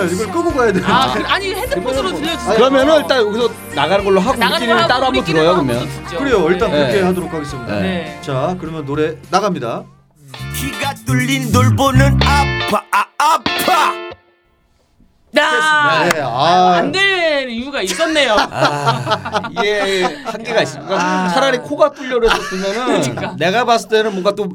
시스템을 이걸 끄고 가야 돼. 아, 그, 아니 핸드폰으로 들려주세요. 그러면은 일단 여기서 나가는 걸로 하고 나가는 우리끼리는 거 따로 하고 한번 우리끼리는 들어요 그러면. 듣죠. 그래요. 일단 네. 그렇게 하도록 하겠습니다. 네. 네. 자, 그러면 노래 나갑니다. 키가 뚫린 돌보는 아파 아 아파 나 네, 아, 안 될 이유가 있었네요. 아, 이게 한계가 있습니다. 아. 차라리 코가 뚫려 그랬었으면은 그러니까. 내가 봤을 때는 뭔가 또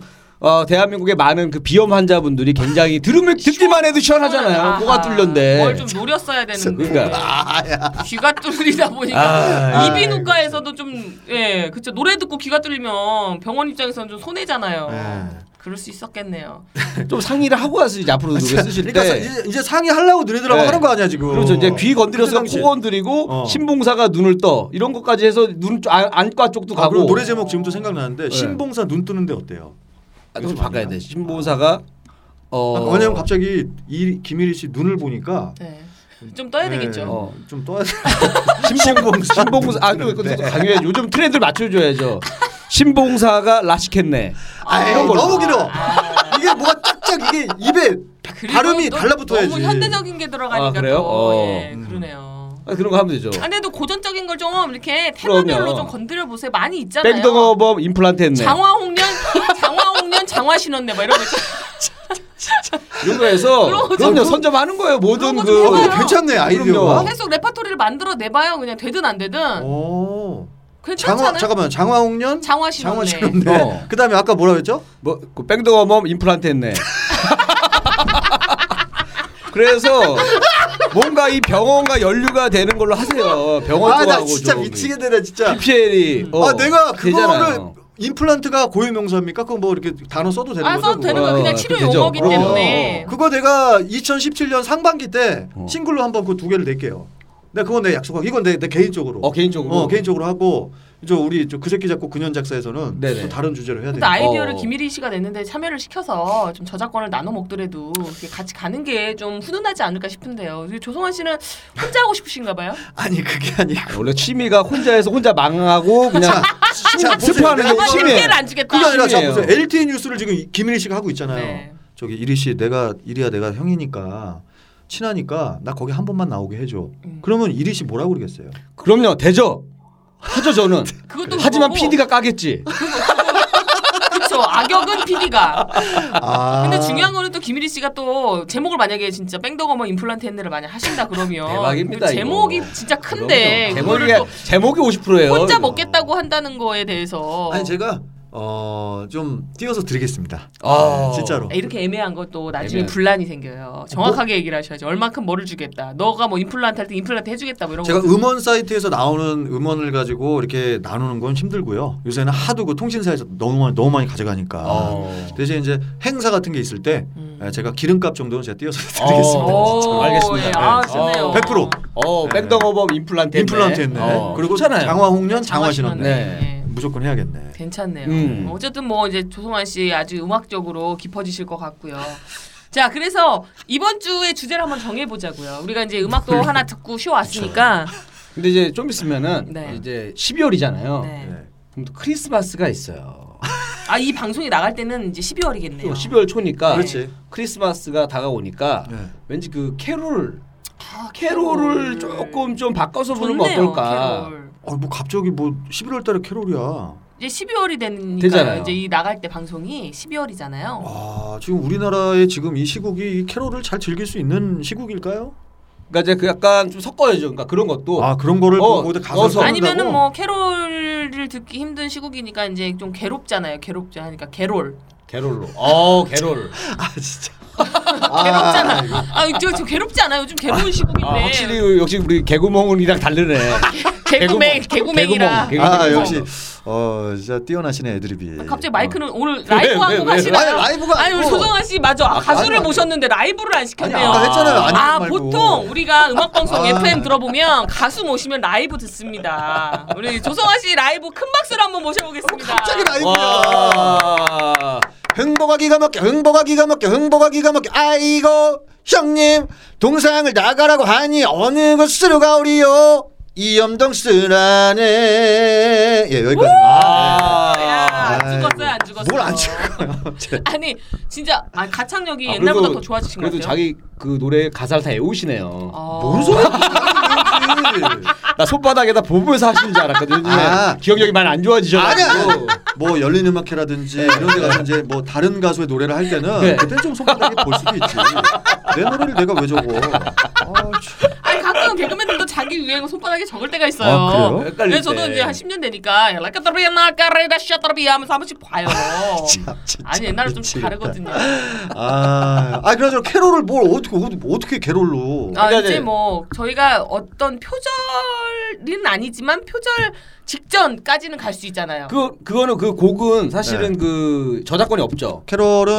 어, 대한민국의 많은 그 비염 환자분들이 굉장히 들으면 듣기만 해도 시원하잖아요. 코가 뚫렸는데. 뭘 좀 노렸어야 되는데. 그러니까 귀가 뚫리다 보니까 아, 이비인후과에서도 좀 예, 그쵸 노래 듣고 귀가 뚫리면 병원 입장에서는 좀 손해잖아요. 네. 그럴 수 있었겠네요. 좀 상의를 하고 가서 이제 앞으로 노래 쓰실 그러니까 때 이제, 이제 상의하려고 너네들하고 네. 하는 거 아니야 지금? 그렇죠. 이제 귀 건드려서 당시. 코 건드리고 어. 신봉사가 눈을 떠 이런 것까지 해서 눈 쪽- 안- 안과 쪽도 아, 가고 그리고 노래 제목 지금도 생각나는데 네. 신봉사 눈 뜨는데 어때요? 아, 좀 바꿔야 돼. 신봉사가 어 아, 왜냐면 갑자기 이 김일희 씨 눈을 보니까 네. 좀 떠야 네, 되겠죠. 어. 좀 떠야 돼. 신봉사 신봉사 아 이거 강요해 요즘 트렌드 맞춰줘야죠. 신봉사가 라식했네. 아, 이런 걸로. 너무 길어. 이게 뭐가 짝짝 이게 입에 발음이 또 달라붙어야지. 너무 현대적인 게 들어가니까 아, 그래요? 또 어. 예, 음. 그러네요. 아, 그런 거 하면 되죠. 아, 근데도 고전적인 걸 좀 이렇게 테마별로 그럼요. 좀 건드려 보세요. 많이 있잖아요. 뺑덕어범 임플란트 했네. 장화홍련, 장화홍 련, 장화 신었네. 막 이런 거. 이런 거 해서 그런 거 그럼요 좀- 선점하는 거예요 모든 그런 거그좀 어, 근데 해봐요. 괜찮네 아이디어가. 그럼요. 계속 레파토리를 만들어 내봐요. 그냥 되든 안 되든. 오. 괜찮잖아요. 장화 잠깐만 장화홍련 장화 장화 신었네. 신었네. 어. 그다음에 아까 뭐라 그랬죠? 뭐그 뺑덕어범 임플란트 했네. 그래서 뭔가 이 병원과 연류가 되는 걸로 하세요. 병원 아 나 쪽하고 진짜 좀 미치겠네 진짜. PPL이 어, 아 내가 그거를 되잖아요. 임플란트가 고유 명사입니까? 그거 뭐 이렇게 단어 써도 되는 아, 거죠? 써도 되는 그거? 거 그냥 어, 치료 되죠. 용어기 그럼요. 때문에. 그거 내가 2017년 상반기 때 어. 싱글로 한번 그 두 개를 낼게요. 내가 그건 내 약속하고 이건 내, 내 개인적으로. 어 개인적으로 어, 개인적으로 하고 저 우리 저 그 새끼 작곡 근현 작사에서는 네네. 또 다른 주제로 해야 돼. 근데 아이디어를 어. 김일희 씨가 냈는데 참여를 시켜서 좀 저작권을 나눠 먹더라도 이렇게 같이 가는 게 좀 훈훈하지 않을까 싶은데요. 조성환 씨는 혼자 하고 싶으신가 봐요? 아니 그게 아니고. 원래 취미가 혼자해서 혼자 망하고 그냥. 스포하는 게 취미예요. 안 주겠다. 그게 아니라 자. 보세요. LTE 뉴스를 지금 김일희 씨가 하고 있잖아요. 네. 저기 이리 씨 내가 이리야 내가 형이니까 친하니까 나 거기 한 번만 나오게 해줘. 음. 그러면 이리 씨 뭐라고 그러겠어요? 그럼요 되죠. 하죠 저는. 그것도 하지만 그거고, PD가 까겠지. 그렇죠. 악역은 PD가. 아. 근데 중요한 거는 또 김일희 씨가 또 제목을 만약에 진짜 뺑덕어머 임플란트 핸드를 만약 하신다 그러면 대박입니다, 그 제목이 이거. 진짜 큰데 그럼요. 그거를 제목이 또 제목이 50%예요. 혼자 먹겠다고 한다는 거에 대해서 아니 제가 어 좀 띄워서 드리겠습니다. 아. 네, 진짜로. 이렇게 애매한 것도 나중에 애매한. 분란이 생겨요. 정확하게 얘기를 하셔야죠. 얼만큼 뭐를 주겠다. 너가 뭐 임플란트 할 때 임플란트 해주겠다 뭐 이런 제가 거. 음원 사이트에서 나오는 음원을 가지고 이렇게 나누는 건 힘들고요. 요새는 하도 그 통신사에서 너무 많이, 너무 많이 가져가니까. 어. 대신 이제 행사 같은 게 있을 때 음. 에, 제가 기름값 정도는 제가 띄워서 드리겠습니다. 어. 오, 알겠습니다. 예. 아, 네. 좋네요. 어. 100%. 어, 네. 뺑덕어범 임플란트 했네. 임플란트 했네. 어, 그리고 좋잖아요. 장화홍련 장화 장화 신었네. 네. 예. 무조건 해야겠네. 괜찮네요. 음. 어쨌든 뭐 이제 조성환 씨 아주 음악적으로 깊어지실 것 같고요. 자, 그래서 이번 주의 주제를 한번 정해 보자고요. 우리가 이제 음악도 하나 듣고 쉬어 왔으니까. 근데 이제 좀 있으면은 네. 이제 12월이잖아요. 네. 네. 그럼 또 크리스마스가 있어요. 아, 이 방송이 나갈 때는 이제 12월이겠네요. 또 12월 초니까 그렇지. 크리스마스가 다가오니까 네. 왠지 그 캐롤 아, 캐롤을 조금 좀 바꿔서 부르면 좋네요, 어떨까? 캐롤. 어, 뭐 갑자기 뭐 11월 달에 캐롤이야. 이제 12월이 되니까 되잖아요. 이제 이 나갈 때 방송이 12월이잖아요. 아, 지금 우리나라의 지금 이 시국이 이 캐롤을 잘 즐길 수 있는 시국일까요? 그러니까 이제 그 약간 좀 섞어야죠. 그러니까 그런 것도 아, 그런 거를 어, 거기다 가서. 아니면은 뭐 캐롤을 듣기 힘든 시국이니까 이제 좀 괴롭잖아요. 괴롭죠 하니까 캐롤. 캐롤로. 어, 캐롤. 아, 진짜. 괴롭잖아. 아, 저, 저 괴롭지 않아요. 요즘 괴로운 시국인데. 아, 확실히 역시 우리 개구멍이랑 다르네. 개구맹 개구멍, 개구맹이라. 개구멍, 아, 개구멍. 역시 어, 진짜 뛰어나시네 애드립이. 갑자기 마이크는 오늘 왜, 라이브 왜, 하고 왜, 가시나요? 아니, 라이브가 아니 우리. 조성아 씨 맞아 아, 가수를 아니, 모셨는데 라이브를 안 아니, 시켰네요. 아까 했잖아요. 아니 아 말고. 보통 우리가 음악 방송 아. FM 들어보면 가수 모시면 라이브 듣습니다. 우리 조성아 씨 라이브 큰 박수로 한번 모셔보겠습니다. 갑자기 라이브야. 와. 흥보가 기가 막혀 흥보가 기가 막혀 흥보가 기가 막혀 아이고 형님 동상을 나가라고 하니 어느 곳으로 가오리요 이염동 쓰라네 예 여기까지 야, 아. 안 안. 찍었어요. 뭘안 찍어요? 아니 진짜 아, 가창력이 아, 옛날보다 그래도- 더 좋아지신 것 그래도 같아요. 자기 그 노래 가사를 다 외우시네요. 어. 뭔 소리야? 나 손바닥에다 보면서 하시는 줄 알았거든요. 아. 기억력이 많이 안 좋아지셔가지고. 아니야. 뭐 열린 음악회라든지 이런 데 가서 이제 뭐 다른 가수의 노래를 할 때는 네. 그때 좀 손바닥에 볼 수도 있지. 내 노래를 내가 왜 적어? 아, 참. 아니 가끔 개그맨들도 자기 유행어 손바닥에 적을 때가 있어요. 아, 그래요? 헷갈릴 그래서 저도 때. 이제 한 10년 되니까 라카타비아나 까레다 샤타비 하면서 한 번씩 봐요. 참, 진짜 아니 옛날에 좀 미치겠다. 다르거든요. 아, 아 그래서 캐롤을 뭘 어떻게 어떻게 캐롤로? 아 그러니까 이제 뭐 저희가 어떤 표절은 아니지만 표절 직전까지는 갈 수 있잖아요. 그 그거는 그 곡은 사실은 그 저작권이 없죠. 캐롤은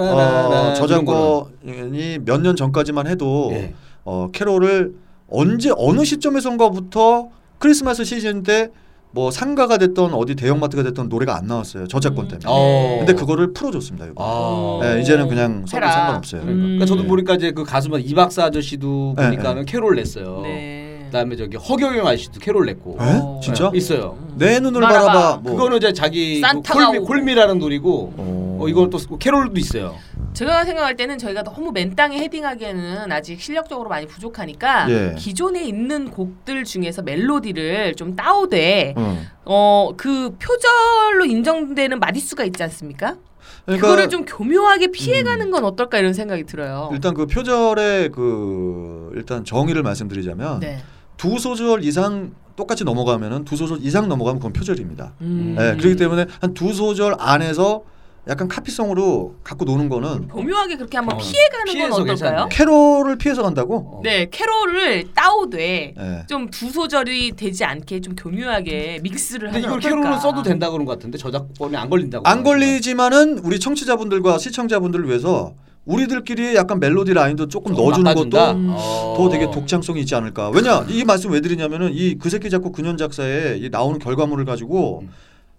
어, 저작권이 몇 년 전까지만 해도 예. 어, 캐롤을 언제 어느 시점에선가부터 크리스마스 시즌 때 뭐 상가가 됐던 어디 대형마트가 됐던 노래가 안 나왔어요 저작권 음. 때문에. 어. 근데 그거를 풀어줬습니다. 이거. 아. 네, 이제는 그냥 서로 해라. 상관없어요. 그러니까, 그러니까 저도 보니까 이제 그 가수만 이박사 아저씨도 네, 보니까는 캐롤 냈어요. 네. 그다음에 저기 허경영 아저씨도 캐롤 냈고. 에? 어. 진짜? 네, 있어요. 내 눈을 말아봐. 바라봐. 뭐. 그거는 이제 자기 그 산타가 Call Me 오고. Call Me 라는 노래고. 어. 어 이건 또 캐롤도 있어요. 제가 생각할 때는 저희가 너무 맨 땅에 헤딩하기에는 아직 실력적으로 많이 부족하니까 예. 기존에 있는 곡들 중에서 멜로디를 좀 따오되 어. 어그 표절로 인정되는 마디수가 있지 않습니까? 그러니까 그거를 좀 교묘하게 피해가는 건 어떨까 이런 생각이 들어요. 일단 그 표절의 그 일단 정의를 말씀드리자면 네. 두 소절 이상 똑같이 넘어가면은 두 소절 이상 넘어가면 그건 표절입니다. 음. 네, 그렇기 때문에 한 두 소절 안에서 약간 카피성으로 갖고 노는 거는 교묘하게 그렇게 한번 어, 피해가는 건 피해서 어떨까요? 괜찮네. 캐롤을 피해서 간다고? 어. 네, 캐롤을 따오되 네. 좀두 소절이 되지 않게 좀 교묘하게 믹스를 근데 이걸 어떨까? 캐롤은 써도 된다 그런 것 같은데 저작권이 안 걸린다고. 안 걸리지만은 우리 청취자분들과 시청자분들을 위해서 우리들끼리 약간 멜로디 라인도 조금 넣어주는 바꿔준다? 것도 음. 어. 더 되게 독창성이 있지 않을까. 왜냐 이 말씀 왜 드리냐면은 이 그 새끼 작곡 근현 작사에 이 나오는 결과물을 가지고 음.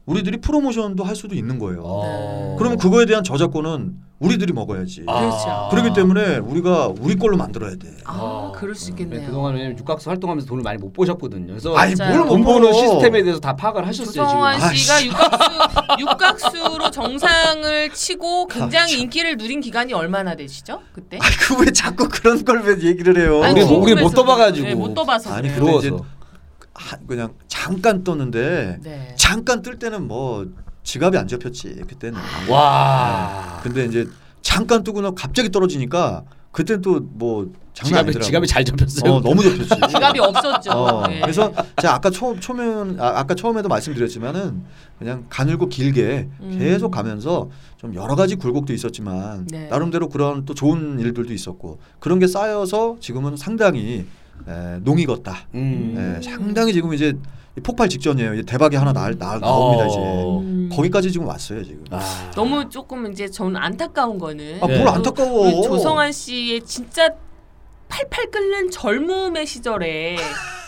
우리들이 프로모션도 할 수도 있는 거예요. 어. 그러면 그거에 대한 저작권은 우리들이 먹어야지. 아. 그렇죠. 그렇기 때문에 우리가 우리 걸로 만들어야 돼. 아, 어. 그럴 수 있겠네요. 그동안 왜냐면 육각수 활동하면서 돈을 많이 못 보셨거든요. 그래서 아니 맞아요. 뭘돈못 버는. 시스템에 대해서 다 파악을 하셨어요 조성환 지금. 씨가 육각수 육각수로 정상을 치고 굉장히 인기를 누린 기간이 얼마나 되시죠? 그때? 아니 그왜 자꾸 그런 걸 왜 얘기를 해요? 아니, 우리 뭐- 우리 못 떠봐가지고. 네, 못 떠봐서. 아니, 그래요. 근데 이제 그냥 잠깐 떴는데 네. 잠깐 뜰 때는 뭐 지갑이 안 잡혔지 그때는. 와. 근데 이제 잠깐 뜨고 나 갑자기 떨어지니까 그때는 또뭐 장난 지갑이 아니더라고. 지갑이 잘 잡혔어요. 어 너무 잡혔지. 지갑이 없었죠. 어, 네. 그래서 제가 아까 초, 초면 아, 아까 처음에도 말씀드렸지만은 그냥 가늘고 길게 음. 계속 가면서 좀 여러 가지 굴곡도 있었지만 네. 나름대로 그런 또 좋은 일들도 있었고 그런 게 쌓여서 지금은 상당히 에, 농 익었다. 음. 에, 상당히 지금 이제 폭발 직전이에요. 이제 대박이 하나 나, 나, 나옵니다 이제. 음. 거기까지 지금 왔어요 지금. 아. 너무 조금 이제 저는 안타까운 거는 아, 네. 뭘 안타까워. 조성환 씨의 진짜 팔팔 끓는 젊음의 시절에 참.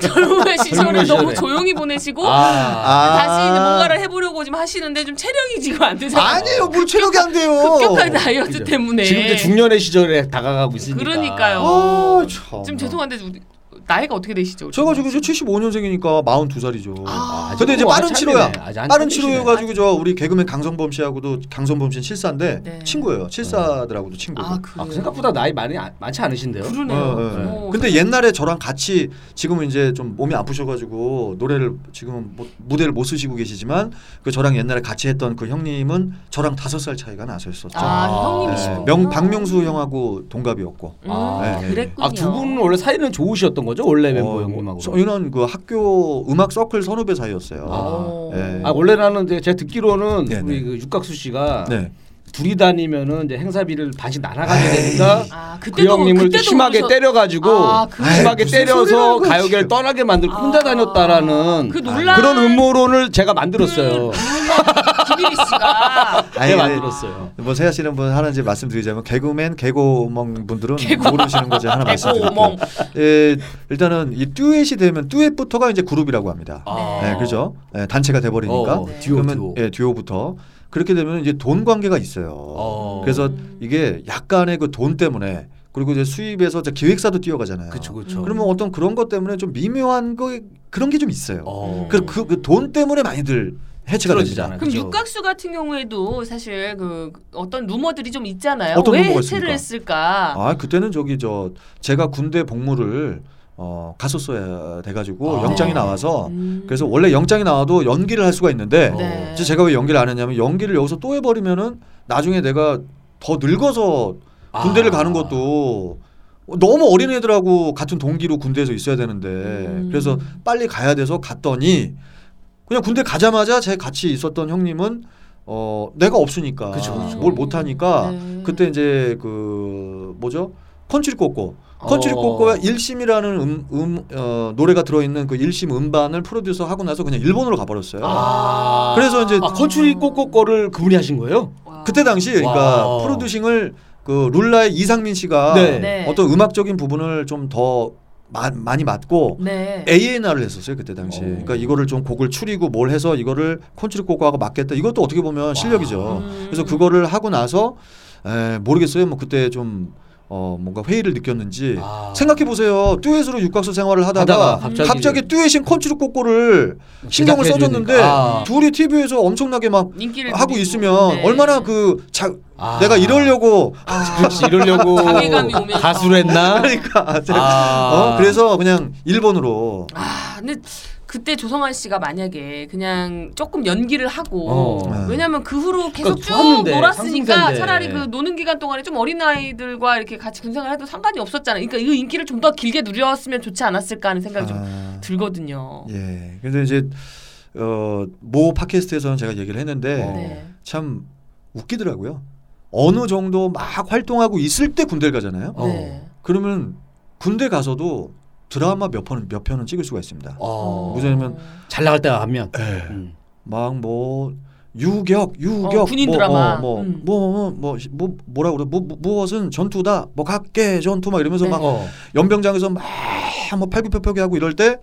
젊음의 시절을 너무. 조용히 보내시고 아. 아. 다시 뭔가를 해보려고 지금 하시는데 좀 체력이 지금 안 되잖아요. 아니에요. 뭘 체력이 안 돼요. 급격한 다이어트 그죠. 때문에 지금 이제 중년의 시절에 다가가고 있으니까. 그러니까요. 아, 참. 지금 죄송한데 우리 나이가 어떻게 되시죠? 제가 지금 씨? 75년생이니까 42살이죠. 아, 근데 이제 뭐 빠른. 치료야. 빠른 되시네. 치료여가지고 저 우리 개그맨 강성범 씨하고도 강성범 씨는 실사인데 네. 친구예요. 칠사들하고도 친구고. 아, 그래요? 아, 그 생각보다 나이 많이 안- 많지 않으신데요? 그러네요. 어, 어. 어, 근데 옛날에 저랑 같이 지금은 이제 좀 몸이 아프셔 가지고 노래를 지금은 못- 무대를 못 쓰시고 계시지만 그 저랑 옛날에 같이 했던 그 형님은 저랑 다섯 살 차이가 나셨었죠. 아, 아, 형님이시군요. 네, 명 박명수 형하고 동갑이었고. 음, 아, 네, 네. 그랬군요. 아, 두 분은 원래 사이는 좋으셨던 거죠? 원래 멤버 어, 형님하고. 저희는 그 학교 음악 서클 선후배 사이였어요. 어. 네. 아, 원래 나는 이제 제가 듣기로는 네, 우리 네. 그 육각수 씨가 네. 둘이 다니면은 이제 행사비를 반씩 나눠가게 되니까 아, 그 형님을 그때도 심하게 그러셔- 때려가지고 아, 그- 심하게 때려서 가요계를. 떠나게 만들 고 혼자 아, 다녔다라는 그 논란 그런 음모론을 제가 만들었어요. 그 씨가 아니, 만들었어요. 뭐 새하시는 분 하나인지 말씀드리자면 개그맨 개고멍 분들은 모르시는 거지 하나 말씀드릴게요. 예, 일단은 이 듀엣이 되면 듀엣부터가 이제 그룹이라고 합니다. 아. 네, 그죠? 예, 단체가 돼버리니까 어, 네. 듀오 그러면 듀오. 예, 듀오부터 그렇게 되면 이제 돈 관계가 있어요. 어. 그래서 이게 약간의 그 돈 때문에 그리고 이제 수입에서 이제 기획사도 뛰어가잖아요. 그쵸 그쵸. 그러면 어떤 그런 것 때문에 좀 미묘한 거 그런 게 좀 있어요. 어. 그그돈 때문에 많이들 해체가 됩니다. 그럼 그죠. 육각수 같은 경우에도 사실 그 어떤 루머들이 좀 있잖아요. 어떤 왜 해체를 있습니까? 했을까? 아 그때는 저기 저 제가 군대 복무를 어 갔었어야 돼가지고 아. 영장이 나와서 음. 그래서 원래 영장이 나와도 연기를 할 수가 있는데 네. 이제 제가 왜 연기를 안 했냐면 연기를 여기서 또 해버리면은 나중에 내가 더 늙어서 군대를 아. 가는 것도 너무 어린 애들하고 같은 동기로 군대에서 있어야 되는데 음. 그래서 빨리 가야 돼서 갔더니 그냥 군대 가자마자 제 같이 있었던 형님은 어 내가 없으니까 그쵸, 그쵸. 뭘 못하니까 네. 그때 이제 그 뭐죠 컨츄리 꼬꼬 컨츄리 어. 꼬꼬의 일심이라는 음, 음, 어, 노래가 들어있는 그 일심 음반을 프로듀서 하고 나서 그냥 일본으로 가버렸어요. 아. 그래서 이제 아, 컨츄리 꼬꼬꼬를 그분이 하신 거예요? 와. 그때 당시 그러니까 와. 프로듀싱을 그 룰라의 이상민 씨가 네. 네. 어떤 음악적인 부분을 좀 더 많이 맡고 네. A&R을 했었어요 그때 당시. 어. 그러니까 이거를 좀 곡을 추리고 뭘 해서 이거를 컨츄리 꼬꼬하고 맞겠다. 이것도 어떻게 보면 실력이죠. 음. 그래서 그거를 하고 나서 에, 모르겠어요. 뭐 그때 좀 어, 뭔가 회의를 느꼈는지 아. 생각해 보세요. 듀엣으로 육각수 생활을 하다가, 하다가 갑자기, 갑자기 듀엣인 컨츄리 꼬꼬를 신경을 제작해 써줬는데. 아. 둘이 TV에서 엄청나게 막 인기를 하고. 있으면 네. 얼마나 그 자, 아. 내가 이러려고 그렇지 이러려고 자괴감이 오면서. 가수를 했나? 그러니까 아. 어? 그래서 그냥 일본으로 아, 근데 그때 조성환 씨가 만약에 그냥 조금 연기를 하고 어. 왜냐면 그 후로 계속 그러니까 쭉 좋았는데, 놀았으니까 상승세인데. 차라리 그 노는 기간 동안에 좀 어린 아이들과 이렇게 같이 군생활 해도 상관이 없었잖아요. 그러니까 이 인기를 좀 더 길게 누렸으면 좋지 않았을까 하는 생각이 좀 아, 들거든요. 예. 그래서 이제 어, 모 팟캐스트에서는 제가 얘기를 했는데 어. 네. 참 웃기더라고요. 어느 정도 막 활동하고 있을 때 군대를 가잖아요. 어. 네. 그러면 군대 가서도 드라마 몇편몇 편은 찍을 수가 있습니다. 어. 무슨 잘 나갈 때가 하면. 예. 음. 막뭐 유격, 유격, 어, 군인 뭐, 드라마. 어, 뭐, 음. 뭐, 뭐, 뭐, 뭐, 뭐라 그래, 뭐, 뭐, 무엇은 전투다, 뭐 각계 전투 막 이러면서 네. 막 어. 연병장에서 막뭐 팔굽혀펴기 하고 이럴 때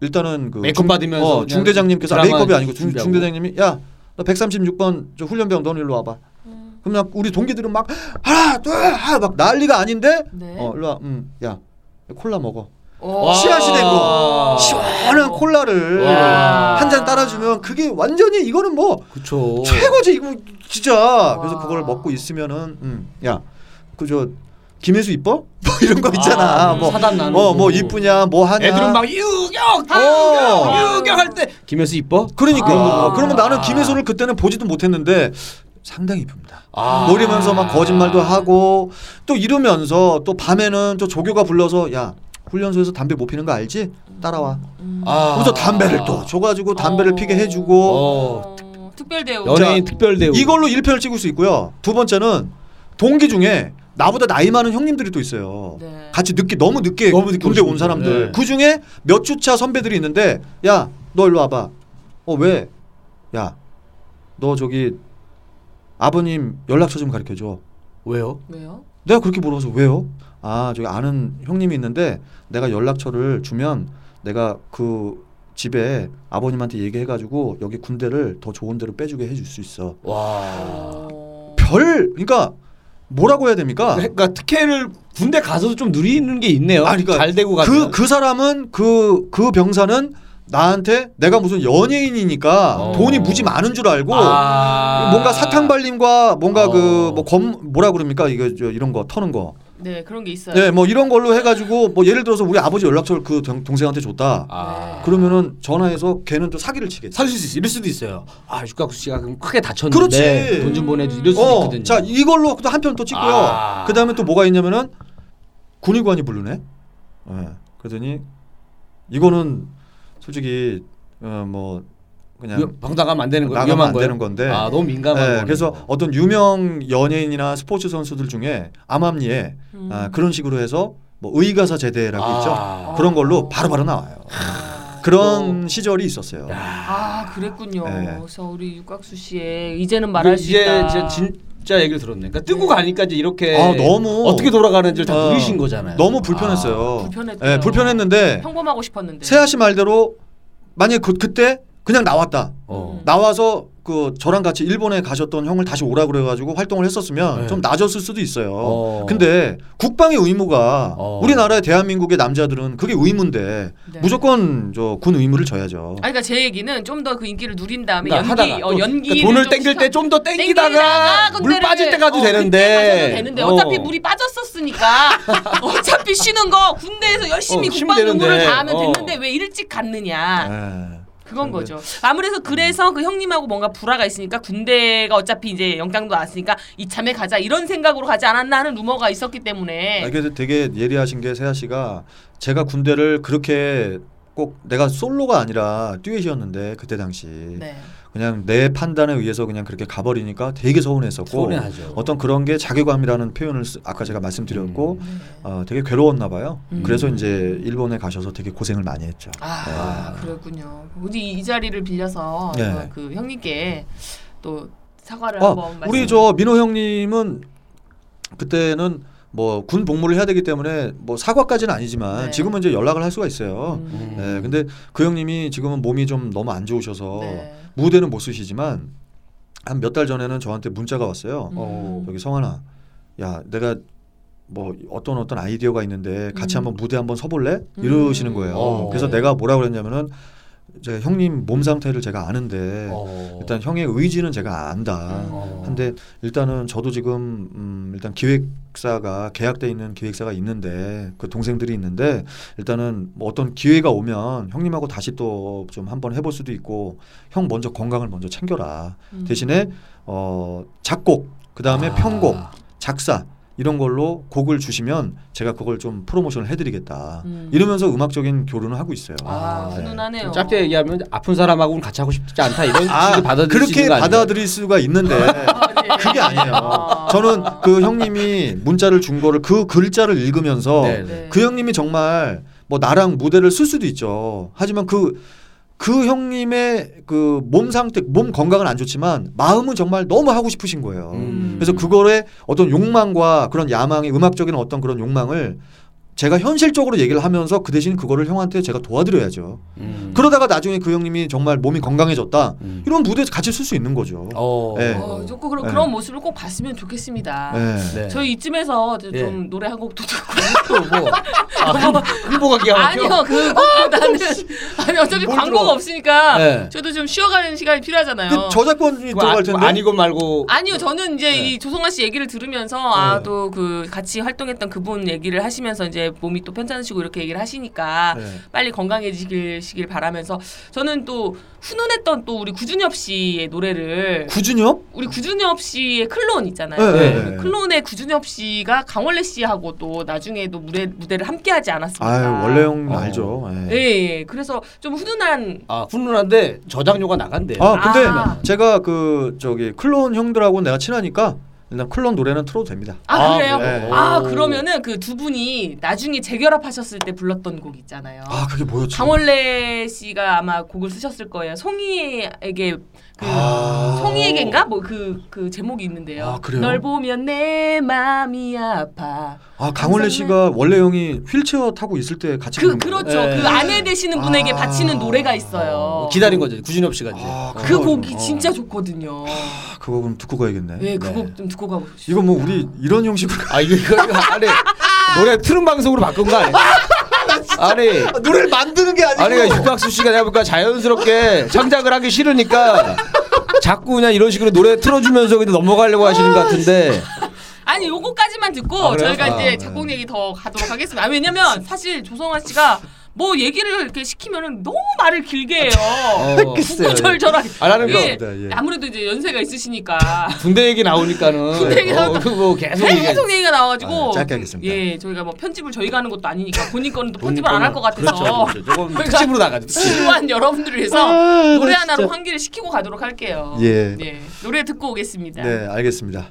일단은 그 메이크업 받으면서 어, 중대장님께서 아, 메이크업이 아니고 중, 준비하고. 중대장님이 야, 너 136번 저 훈련병 너는 일로 와봐. 음. 그럼 막 우리 동기들은 막 하나, 둘, 하나 막 난리가 아닌데, 네. 어, 일로 와, 음, 야, 콜라 먹어. 오. 씨앗이 되고 와. 시원한 콜라를 와. 한잔 따라주면 그게 완전히 이거는 뭐 그쵸. 최고지 이거 진짜 그래서 와. 그걸 먹고 있으면은 음, 야그 저 김혜수 이뻐 뭐 이런 거 있잖아 아, 뭐 사단 나누고. 어뭐 이쁘냐 뭐 하냐 애들은 막 유격, 어. 유격, 유격 할때 김혜수 이뻐? 그러니까 아. 그러면 나는 김혜수를 그때는 보지도 못했는데 상당히 이쁩니다. 아. 노리면서 막 거짓말도 하고 또 이러면서 또 밤에는 또 조교가 불러서 야 훈련소에서 담배 못 피는 거 알지? 따라와. 음. 아. 그래서 담배를 또 줘가지고 담배를 어. 피게 해주고 어. 어, 특별 대우. 연예인 자, 특별 대우. 이걸로 1편을 찍을 수 있고요. 두 번째는 동기 중에 나보다 나이 많은 형님들이 또 있어요. 네. 같이 늦게 너무 늦게 너무 늦게 군대 온 사람들. 네. 그 중에 몇 주차 선배들이 있는데 야 너 일로 와봐. 어 왜? 야 너 저기 아버님 연락처 좀 가르쳐 줘. 왜요? 왜요? 내가 그렇게 물어서 왜요? 아 저기 아는 형님이 있는데 내가 연락처를 주면 내가 그 집에 아버님한테 얘기해가지고 여기 군대를 더 좋은 데로 빼주게 해줄 수 있어. 와. 어. 별 그러니까 뭐라고 해야 됩니까? 그러니까 특혜를 군대 가서도 좀 누리는 게 있네요. 아, 그러니까 잘 되고 그 가면. 그 사람은 그 그 병사는 나한테 내가 무슨 연예인이니까 어. 돈이 무지 많은 줄 알고 아. 뭔가 사탕 발림과 뭔가 어. 그뭐검 뭐라 그럽니까 이거 저 이런 거 터는 거. 네 그런 게 있어요. 네, 뭐 이런 걸로 해가지고 뭐 예를 들어서 우리 아버지 연락처를 그 동- 동생한테 줬다. 아. 그러면은 전화해서 걔는 또 사기를 치겠지. 사실 수 있어. 이럴 수도 있어요. 아 육각수 씨가 그럼 크게 다쳤는데 그렇지. 돈 좀 보내줘 이럴 수도 어, 있거든요. 자 이걸로 또 한 편 또 찍고요. 아. 그 다음에 또 뭐가 있냐면은 군의관이 부르네. 예. 그러더니 이거는 솔직히 어, 뭐 그냥 방당하면 안 되는 거 나가면 위험한 안 거예요? 되는 건데. 아 너무 민감한 예, 거. 그래서 어떤 유명 연예인이나 스포츠 선수들 중에 암암리에 음. 아, 그런 식으로 해서 뭐 의가사 제대라고 아. 있죠. 그런 걸로 바로바로 나와요. 아. 그런 시절이 있었어요. 아 그랬군요. 네. 그래서 우리 육각수 씨의 이제는 말할 수 이제 있다. 이제 진짜 얘기를 들었네. 그러니까 뜨고 네. 가니까 이제 이렇게 아, 너무 어떻게 돌아가는지를 다 어, 누리신 거잖아요. 너무 불편했어요. 아, 불편했대요. 예, 불편했는데 평범하고 싶었는데. 세아 씨 말대로 만약 그 그때 그냥 나왔다. 어. 나와서 그 저랑 같이 일본에 가셨던 형을 다시 오라 그래가지고 활동을 했었으면 네. 좀 낮았을 수도 있어요. 어. 근데 국방의 의무가 어. 우리나라의 대한민국의 남자들은 그게 의무인데 네. 무조건 저 군 의무를 져야죠. 아니 그러니까 제 얘기는 좀 더 그 인기를 누린 다음에 그러니까 연기 하다가 어또 연기 그러니까 돈을 땡길 때 좀 더 땡기다가 물 빠질 때 가도 되는데 되는데 어. 어차피 물이 빠졌었으니까 어차피 쉬는 거 군대에서 열심히 어, 국방 의무를. 다하면 어. 됐는데 왜 일찍 갔느냐 예. 그건 근데- 거죠. 아무래도 그래서 그 형님하고 뭔가 불화가 있으니까 군대가 어차피 이제 영장도 나왔으니까 이참에 가자 이런 생각으로 가지 않았나 하는 루머가 있었기 때문에 아, 이게 되게 예리하신 게 세아 씨가 제가 군대를 그렇게 꼭 내가 솔로가 아니라 듀엣이었는데 그때 당시 네. 그냥 내 판단에 의해서 그냥 그렇게 가버리니까 되게 서운했었고 서운해하죠. 어떤 그런 게 자괴감이라는 표현을 쓰, 아까 제가 말씀드렸고 네. 어, 되게 괴로웠나 봐요. 음. 그래서 이제 일본에 가셔서 되게 고생을 많이 했죠. 아, 그렇군요. 우리 이 자리를 빌려서 네. 어, 그 형님께 또 사과를 아, 한번 말씀. 우리 저 민호 형님은 그때는 뭐군 복무를 해야 되기 때문에 뭐 사과까지는 아니지만 네. 지금은 이제 연락을 할 수가 있어요. 음. 네, 근데 그 형님이 지금은 몸이 좀 너무 안 좋으셔서 네. 무대는 못 쓰시지만 한 몇 달 전에는 저한테 문자가 왔어요. 음. 어. 여기 성환아, 야 내가 뭐 어떤 어떤 아이디어가 있는데 같이 음. 한번 무대 한번 서볼래? 이러시는 음. 거예요. 어. 그래서 내가 뭐라 그랬냐면은 제가 형님 몸 상태를 제가 아는데 어. 일단 형의 의지는 제가 안다. 어. 한데 일단은 저도 지금 음 일단 기획사가 계약돼 있는 기획사가 있는데 그 동생들이 있는데 일단은 뭐 어떤 기회가 오면 형님하고 다시 또 좀 한번 해볼 수도 있고 형 먼저 건강을 먼저 챙겨라. 음. 대신에 어 작곡 그 다음에 아. 편곡 작사 이런 걸로 곡을 주시면 제가 그걸 좀 프로모션을 해드리겠다. 음. 이러면서 음악적인 교류는 하고 있어요. 아, 네. 훈훈하네요. 좀 짧게 얘기하면 아픈 사람하고는 같이 하고 싶지 않다 이런 아, 식으로 받아들일 수 그렇게? 받아들일 수가 있는데 아, 네. 그게 아니에요. 아. 저는 그 형님이 문자를 준 거를 그 글자를 읽으면서 네, 네. 그 형님이 정말 뭐 나랑 무대를 쓸 수도 있죠. 하지만 그 그 형님의 그 몸 상태, 몸 건강은 안 좋지만 마음은 정말 너무 하고 싶으신 거예요. 음. 그래서 그거에 어떤 욕망과 그런 야망이 음악적인 어떤 그런 욕망을 제가 현실적으로 얘기를 하면서 그 대신 그거를 형한테 제가 도와드려야죠. 음. 그러다가 나중에 그 형님이 정말 몸이 건강해졌다. 음. 이런 무대에 같이 쓸 수 있는 거죠. 어. 네. 어, 조금 그런, 네. 그런 모습을 꼭 봤으면 좋겠습니다. 네. 네. 저희 이쯤에서 좀 예. 노래 한 곡도 듣고 또 뭐? 아, 흥- 흥보가 기가 막혀. 아니요 그것보다는 아니 어차피 뭘 광고가 들어? 없으니까 네. 저도 좀 쉬어가는 시간이 필요하잖아요. 그 저작권이 들어갈 아- 텐데. 아니고 말고 아니요, 저는 이제 네. 이 조성아 씨 얘기를 들으면서 아 네. 또그 같이 활동했던 그분 얘기를 하시면서 이제 몸이 또 편찮으시고 이렇게 얘기를 하시니까 네. 빨리 건강해지시길 바라면서 저는 또 훈훈했던 또 우리 구준엽 씨의 노래를 구준엽? 우리 구준엽 씨의 클론 있잖아요. 네, 네, 네. 클론의 구준엽 씨가 강원래 씨하고 또 나중에도 무대 무대를 함께 하지 않았습니까? 아 원래 형 어. 알죠. 예. 예, 예. 그래서 좀 훈훈한 아 훈훈한데 저장료가 나간대요. 아 근데 아. 제가 그 저기 클론 형들하고 내가 친하니까 일단 클론 노래는 틀어도 됩니다. 아, 아, 그래요? 네. 아 오. 그러면은 그 두 분이 나중에 재결합하셨을 때 불렀던 곡 있잖아요. 아 그게 뭐였지? 강원래 씨가 아마 곡을 쓰셨을 거예요. 송이에게 그 아. 송이에게인가 뭐 그 그 제목이 있는데요. 아, 그래요? 널 보면 내 마음이 아파. 아 강원래 씨가 원래 형이 휠체어 타고 있을 때 같이 그? 그렇죠. 네. 그 아내 되시는 분에게 아. 바치는 노래가 있어요. 기다린 거죠. 구준엽 씨가 이제. 아, 그 곡이 어. 진짜 좋거든요. 아, 그거 그럼 듣고 가야겠네. 네, 그 네. 곡좀 듣고 가고 싶습니다. 이거 뭐 우리 이런 형식으로 아 이거 이거 이거 아니 노래 트름 방송으로 바꾼 거 아니야? 아니 노래를 만드는 게 아니고 아니 그러니까 육박수 씨가 내가 보니까 자연스럽게 창작을 하기 싫으니까 자꾸 그냥 이런 식으로 노래 틀어주면서 그냥 넘어가려고 하시는 것 같은데 아니 요거까지만 듣고 아? 저희가 아, 이제 네. 작곡 얘기 더 가도록 하겠습니다. 아, 왜냐면 사실 조성아 씨가 뭐 얘기를 이렇게 시키면은 너무 말을 길게 해요. 어, 구구절절하게. 아, 나는 이게 그거- 예. 아무래도 이제 연세가 있으시니까 군대 얘기 나오니까는 군대 얘기 나오니까 어, 그거 계속. 계속 얘기 가 나와가지고 아, 짧게 하겠습니다. 예, 저희가 뭐 편집을 저희가 하는 것도 아니니까 본인 거는 또 편집을 안 할 것 같아서 그렇죠, 그렇죠. 조금 특집으로 나가죠. 지루한 여러분들을 위해서 아, 노래 나 하나로 진짜. 환기를 시키고 가도록 할게요. 예. 예, 노래 듣고 오겠습니다. 네 알겠습니다.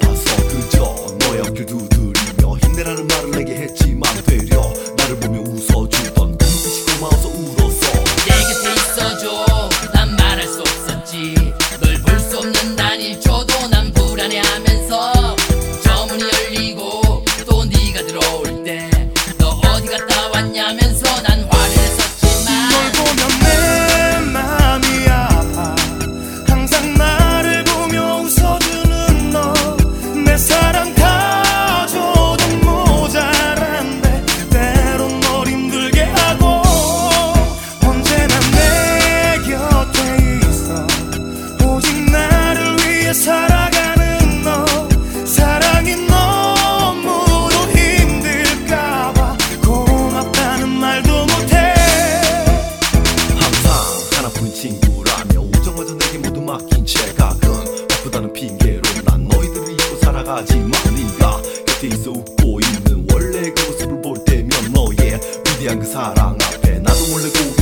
바쁘다는 핑계로 난 너희들을 잊고 살아가지만 네가? 곁에 있어 웃고 있는 원래 그 모습을 볼 때면 너의 위대한 그 사랑 앞에 나도 몰래 고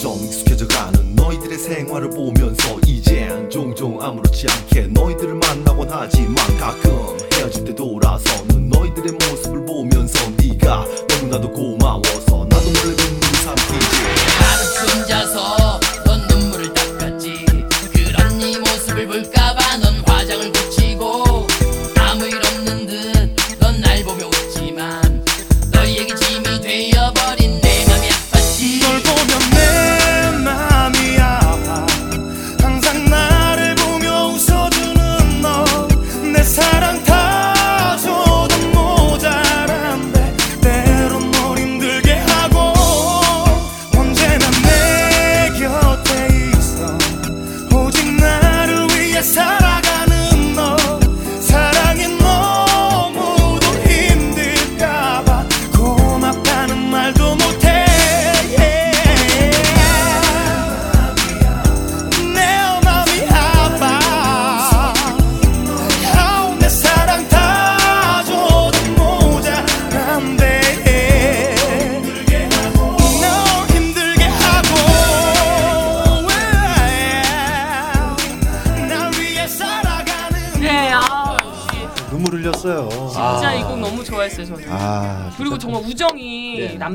점점 익숙해져가는 너희들의 생활을 보면서 이젠 종종 아무렇지 않게 너희들을 만나곤 하지만 가끔 헤어질 때 돌아서는 너희들의 모습을 보면서 네가 너무나도 고마워서 나도 몰래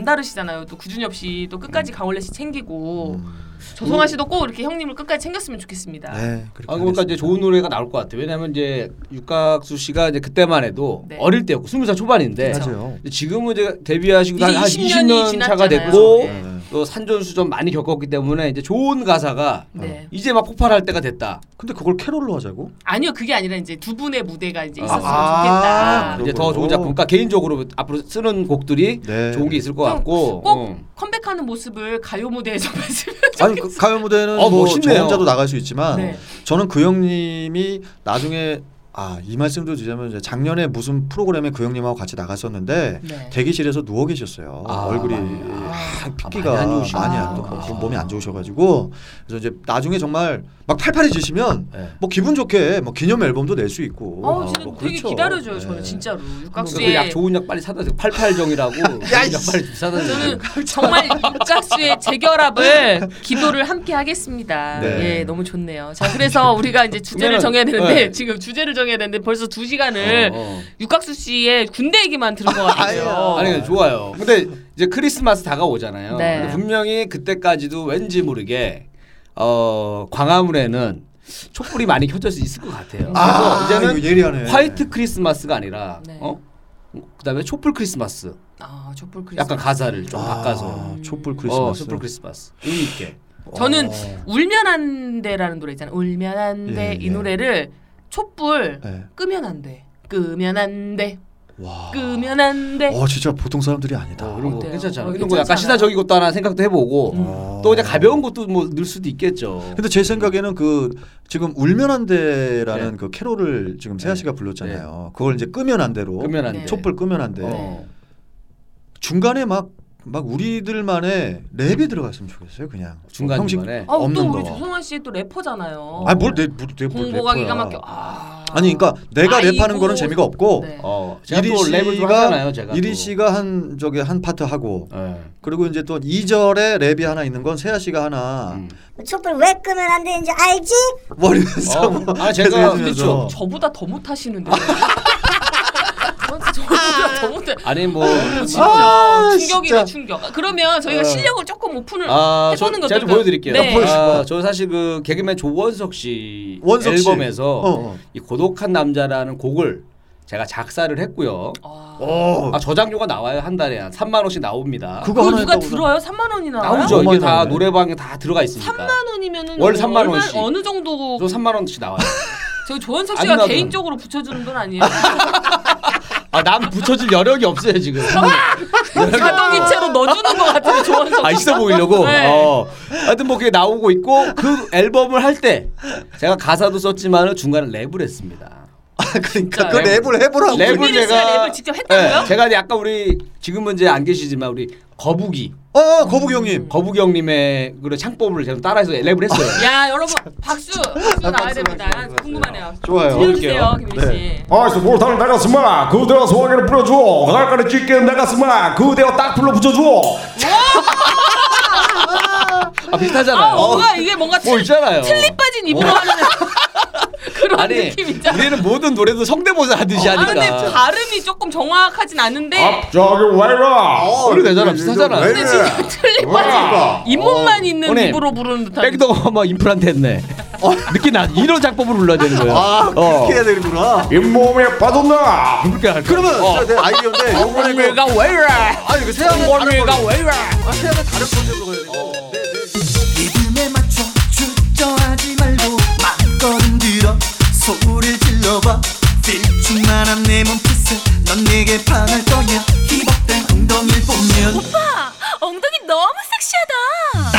남다르시잖아요. 또 구준엽 씨 또 끝까지 강원래 씨 챙기고 음. 조성아 씨도 꼭 이렇게 형님을 끝까지 챙겼으면 좋겠습니다. 네 그렇게 아 그러니까 이제 좋은 노래가 나올 것 같아요. 왜냐면 이제 육각수 씨가 이제 그때만 해도 네. 어릴 때였고 스무 살 초반인데 맞아요. 지금은 이제 데뷔하시고 이제 한 20 20년 년이 차가 지났잖아요. 됐고 네. 또 산전수 전 많이 겪었기 때문에 이제 좋은 가사가 네. 이제 막 폭발할 때가 됐다. 근데 그걸 캐롤로 하자고? 아니요 그게 아니라 이제 두 분의 무대가 이제 아, 있었으면 아, 좋겠다. 이제 더 좋은 작품. 그러니까 개인적으로 앞으로 쓰는 곡들이 네. 좋은 게 있을 것 같고. 꼭 어. 컴백하는 모습을 가요 무대에서 봤으면 아니 그 가요 무대는 어, 뭐 멋있네요. 저 혼자도 나갈 수 있지만 네. 저는 그 형님이 나중에 아 이 말씀도 드리자면 작년에 무슨 프로그램에 그 형님하고 같이 나갔었는데 네. 대기실에서 누워 계셨어요. 아, 얼굴이 많이. 아, 아, 핏기가 많이 안 많이. 안 좋고 몸이 안 좋으셔가지고 그래서 이제 나중에 정말 막 팔팔해지시면 네. 뭐 기분 좋게 뭐 기념 앨범도 낼 수 있고. 어, 아, 진짜 뭐 되게 그렇죠. 기다려줘요 네. 저는 진짜로 그약 육각수의 좋은 약 빨리 사다 주세요. 88정이라고 좋은 약 빨리 사다 주세요. 저는 정말 육각수의 재결합을 기도를 함께 하겠습니다. 네. 예, 너무 좋네요. 자, 그래서 우리가 이제 주제를 정해야 되는데 네. 지금 주제를 정 해야 되는데 벌써 두 시간을 어, 어. 육각수 씨의 군대 얘기만 들은 것 같아요. 아니 좋아요. 근데 이제 크리스마스 다가오잖아요. 네. 근데 분명히 그때까지도 왠지 모르게 어 광화문에는 촛불이 많이 켜져 있을 것 같아요. 아, 그래서 이제는 예리하네. 화이트 크리스마스가 아니라 네. 어 그다음에 촛불 크리스마스. 아 촛불 크리스마스. 약간 가사를 좀 바꿔서. 아, 촛불 어, 크리스마스. 촛불 크리스마스. 의미 있게. 저는 어. 울면 안 돼라는 노래 있잖아요. 울면 안 돼. 예, 이 예. 노래를 촛불 예. 끄면 안 돼. 끄면 안 돼. 와. 끄면 안 돼. 어 진짜 보통 사람들이 아니다. 어, 이런 거 어때요? 괜찮잖아. 어, 이런 거 약간 괜찮잖아요. 시사적인 것도 하나 생각도 해보고 어. 또 그냥 가벼운 것도 뭐 넣을 수도 있겠죠. 근데 제 생각에는 그 지금 울면 안 돼라는 네. 그 캐롤을 지금 세아 네. 씨가 불렀잖아요. 그걸 이제 끄면 안 돼로 끄면 안 네. 돼. 촛불 끄면 안 돼. 어. 중간에 막 막 우리들만의 랩이 들어갔으면 좋겠어요. 그냥 중간 형식 중간에. 아, 없는 또 우리 거. 조성환 씨 또 래퍼잖아요. 아뭘내 뭘, 내, 뭘 공보가 래퍼야. 기가 막혀. 아. 아니 그러니까 내가 아이고. 랩하는 거는 재미가 없고 네. 어, 제가 이리 또 랩을 좀 하잖아요. 제가 이리 또. 씨가 한 저기 한 파트 하고 예. 그리고 이제 또 2절에 랩이 하나 있는 건 세아 씨가 하나 음. 촛불 왜 끄면 안 되는지 알지? 머리에서 어. 뭐 아, 제가 계속 해주면서. 그렇죠. 저보다 더 못하시는데. 저보다 더 못해. 아니 뭐 진짜 아, 충격이다 진짜. 충격. 그러면 저희가 어. 실력을 조금 오픈을 아, 저, 해보는 거 제가 좀 어떨까요? 보여드릴게요. 네. 아, 저 사실 그 개그맨 조원석 씨 원석 씨. 앨범에서 어, 어. 이 고독한 남자라는 곡을 제가 작사를 했고요. 아, 어. 아, 저작료가 나와요 한 달에 한 3만 원씩 나옵니다. 그거 하나 누가 했다고 들어요? 3만 원이나 나와요? 나오죠. 이게 다. 노래방에 다 들어가 있으니까. 3만 원이면은 월뭐 3만 얼마- 원씩. 어느 정도 저 3만 원씩 나와요. 저희 조원석 안 씨가. 개인적으로 붙여주는 돈 아니에요? 아, 남 붙여줄 여력이 없어요 지금. 자동이체로 넣어주는 것 같은데 조원석. 아 있어 보이려고. 네. 어. 하여튼 뭐 그게 나오고 있고 그 앨범을 할 때 제가 가사도 썼지만 중간에 랩을 했습니다. 아, 그러니까? 그 랩을 해보라고. 랩을 김민희 씨가 제가 랩을 직접 했다고요? 네, 제가 약간 우리 지금은 이제 안 계시지만 우리 거북이 어, 어 거북이 형님. 거북이 형님의 그 창법을 제가 따라해서 랩을 했어요. 야 여러분 박수 박수 나와야 박수, 됩니다. 박수, 박수. 궁금하네요. 좋아요. 들려주세요 김민 씨. 네. 아이스 볼타를 나갔으마 그대와 소화기를 뿌려줘 날까지 찢게 나갔으마 그대와 딱 불러 붙여줘 아 비슷하잖아요. 아 뭔가 이게 뭔가 뭐 틀, 있잖아요. 틀리 빠진 입으로 하는 그런 아니 느낌 있잖아. 우리는 모든 노래도 성대모사 하듯이 아 근데 하니까. 발음이 조금 정확하진 않은데 앞저기 왜라 우리 되잖아 비슷하잖아. 왜 근데 진짜 틀리 빠진 잇몸만 있는 형님, 입으로 부르는 듯한 백도가 막 임플란트 했네. 느낌 나 이런 작법을 불러야 되는 거야. 아, 어. 그렇게 해야 되는구나. 잇몸에 빠졌나 그렇게 할 거야. 그러면 어. 아이디어인데 그 원래가 왜 이래 아니 그 원래가 걸로 왜 이래 아 세아는 다른 컨셉으로 가야. 소리를 질러봐. 들쭉만한 내 몸짓에 넌 내게 반할 거야 희벅된 엉덩이를 보면 오빠 엉덩이 너무 섹시하다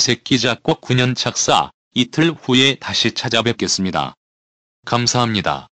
새끼 작곡 9년 착사 이틀 후에 다시 찾아뵙겠습니다. 감사합니다.